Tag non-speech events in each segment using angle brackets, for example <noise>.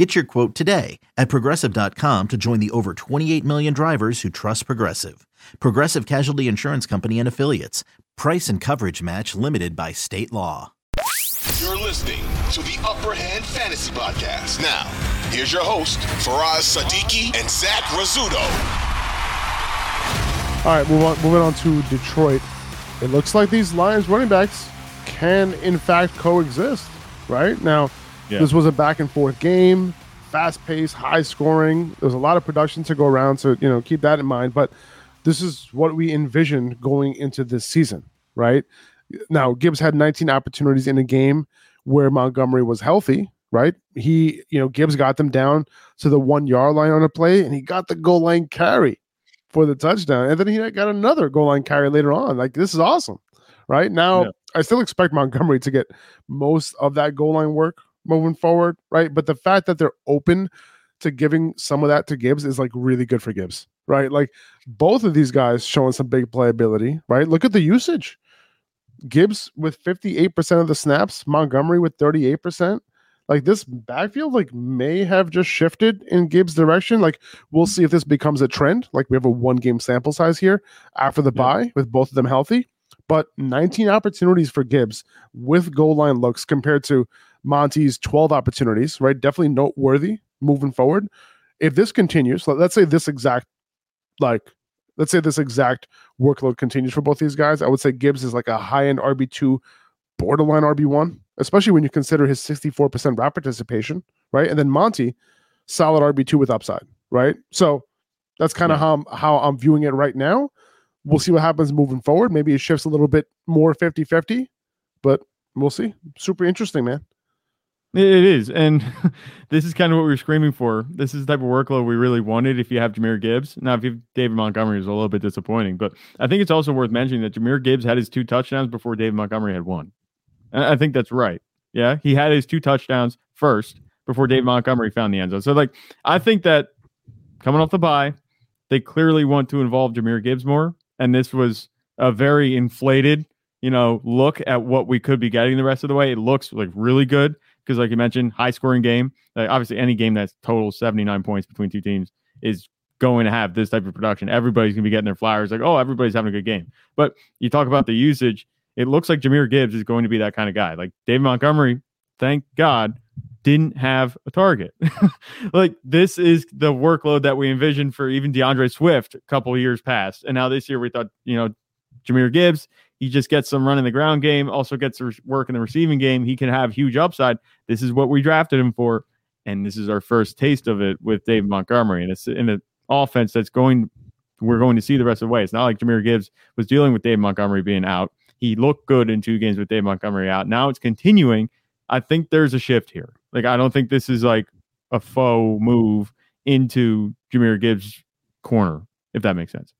Get your quote today at progressive.com to join the over 28 million drivers who trust Progressive. Progressive Casualty Insurance Company and Affiliates. Price and coverage match limited by state law. You're listening to the Upper Hand Fantasy Podcast. Now, here's your host, Faraz Siddiqi and Zach Rizzuto. All right, move on, moving on to Detroit. It looks like these Lions running backs can, in fact, coexist. Right now, Yeah. this was a back and forth game, fast paced, high scoring. There's a lot of production to go around, so you know keep that in mind. But this is what we envisioned going into this season, right? Now, Gibbs had 19 opportunities in a game where Montgomery was healthy, right? He, you know, Gibbs got them down to the one yard line on a play, and he got the goal line carry for the touchdown. And then he got another goal line carry later on. Like, this is awesome, right? Now, Yeah. I still expect Montgomery to get most of that goal line work moving forward, right? But the fact that they're open to giving some of that to Gibbs is like really good for Gibbs, right? Like, both of these guys showing some big playability, right? Look at the usage. Gibbs with 58% of the snaps, Montgomery with 38%. Like this backfield like may have just shifted in Gibbs' direction. Like we'll see if this becomes a trend. Like we have a one game sample size here after the Yeah. bye with both of them healthy. But 19 opportunities for Gibbs with goal line looks compared to Monty's 12 opportunities, right? Definitely noteworthy moving forward. If this continues, let- let's say this exact like let's say this exact workload continues for both these guys, I would say Gibbs is like a high end RB2, borderline RB1, especially when you consider his 64% route participation, right? And then Monty, solid RB2 with upside, right? So that's kind of how, how I'm viewing it right now. We'll see what happens moving forward. Maybe it shifts a little bit more 50 50, but we'll see. Super interesting, man. It is. And <laughs> this is kind of what we were screaming for. This is the type of workload we really wanted if you have Jahmyr Gibbs. Now, if you have David Montgomery, is a little bit disappointing. But I think it's also worth mentioning that Jahmyr Gibbs had his two touchdowns before David Montgomery had one. And I think that's right. Yeah. He had his two touchdowns first before David Montgomery found the end zone. So, like, I think that coming off the bye, they clearly want to involve Jahmyr Gibbs more. And this was a very inflated, you know, look at what we could be getting the rest of the way. It looks like really good because, like you mentioned, high scoring game. Like obviously, any game that's total 79 points between two teams is going to have this type of production. Everybody's going to be getting their flowers like, oh, everybody's having a good game. But you talk about the usage, it looks like Jahmyr Gibbs is going to be that kind of guy. Like David Montgomery, thank God, didn't have a target. <laughs> like this is the workload that we envisioned for even D'Andre Swift a couple years past. And now this year we thought, you know, Jahmyr Gibbs, he just gets some run in the ground game, also gets work in the receiving game. He can have huge upside. This is what we drafted him for. And this is our first taste of it with David Montgomery. And it's in an offense that's going, we're going to see the rest of the way. It's not like Jahmyr Gibbs was dealing with Dave Montgomery being out. He looked good in two games with Dave Montgomery out. Now it's continuing. I think there's a shift here. Like, I don't think this is like a faux move into Jahmyr Gibbs' corner, if that makes sense.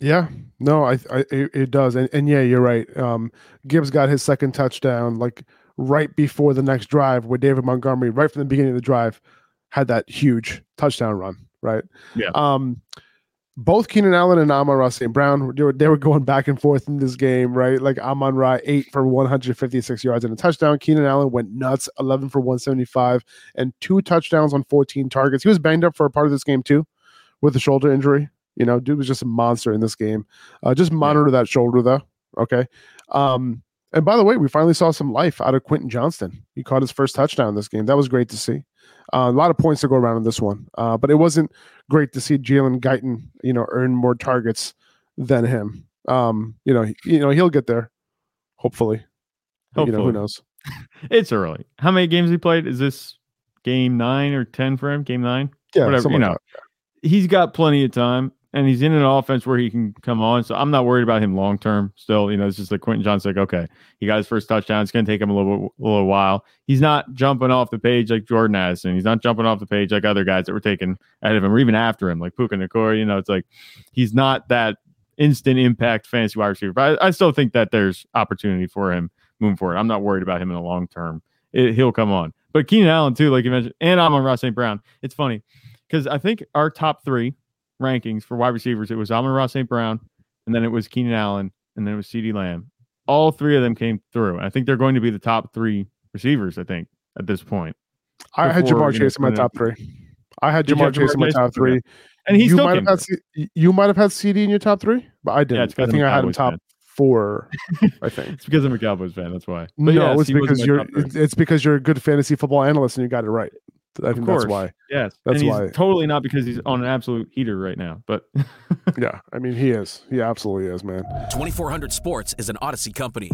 Yeah, no, I, I it, it does, and, and yeah, you're right. Um, Gibbs got his second touchdown like right before the next drive, where David Montgomery, right from the beginning of the drive, had that huge touchdown run. Right. Yeah. Um, both Keenan Allen and Amon-Ra St. Brown, they were, they were going back and forth in this game, right? Like Amon Ra, eight for 156 yards and a touchdown. Keenan Allen went nuts, 11 for 175, and two touchdowns on 14 targets. He was banged up for a part of this game, too, with a shoulder injury. You know, dude was just a monster in this game. Uh, just monitor that shoulder, though. Okay. Um, and by the way, we finally saw some life out of Quentin Johnston. He caught his first touchdown this game. That was great to see. Uh, a lot of points to go around in this one, uh, but it wasn't great to see Jalen Guyton, you know, earn more targets than him. Um, you know, he, you know he'll get there, hopefully. But, You know, who knows? <laughs> It's early. How many games he played? Is this game nine or 10 for him? Game nine? Yeah, Whatever, you like know. He's got plenty of time and he's in an offense where he can come on. So I'm not worried about him long term. Still, you know, it's just like Quentin Johnston. Like, okay, he got his first touchdown. It's going to take him a little, a little while. He's not jumping off the page like Jordan Addison. He's not jumping off the page like other guys that were taken ahead of him or even after him, like Puka Nacua. You know, it's like he's not that instant impact fantasy wide receiver. But I, I, still think that there's opportunity for him moving forward. I'm not worried about him in the long term. It, he'll come on. But Keenan Allen too, like you mentioned, and Amon-Ra St. Brown. It's funny because I think our top three rankings for wide receivers, it was Amon-Ra St. Brown, and then it was Keenan Allen, and then it was CeeDee Lamb. All three of them came through. I think they're going to be the top three receivers, I think, at this point. I had Ja'Marr Chase in my top three. I had Ja'Marr Chase in my top three. And he you might have had C- you might have had CeeDee in your top three, but I didn't. Yeah, I think I had him top fan. four. I <laughs> think it's because I'm a Cowboys fan. That's why. But no, yes, it's because you're it's because you're a good fantasy football analyst and you got it right. I think that's why. Yes, that's and why. Totally not because he's on an absolute heater right now, but <laughs> yeah, I mean he is. He absolutely is, man. Twenty four hundred Sports is an Audacy company.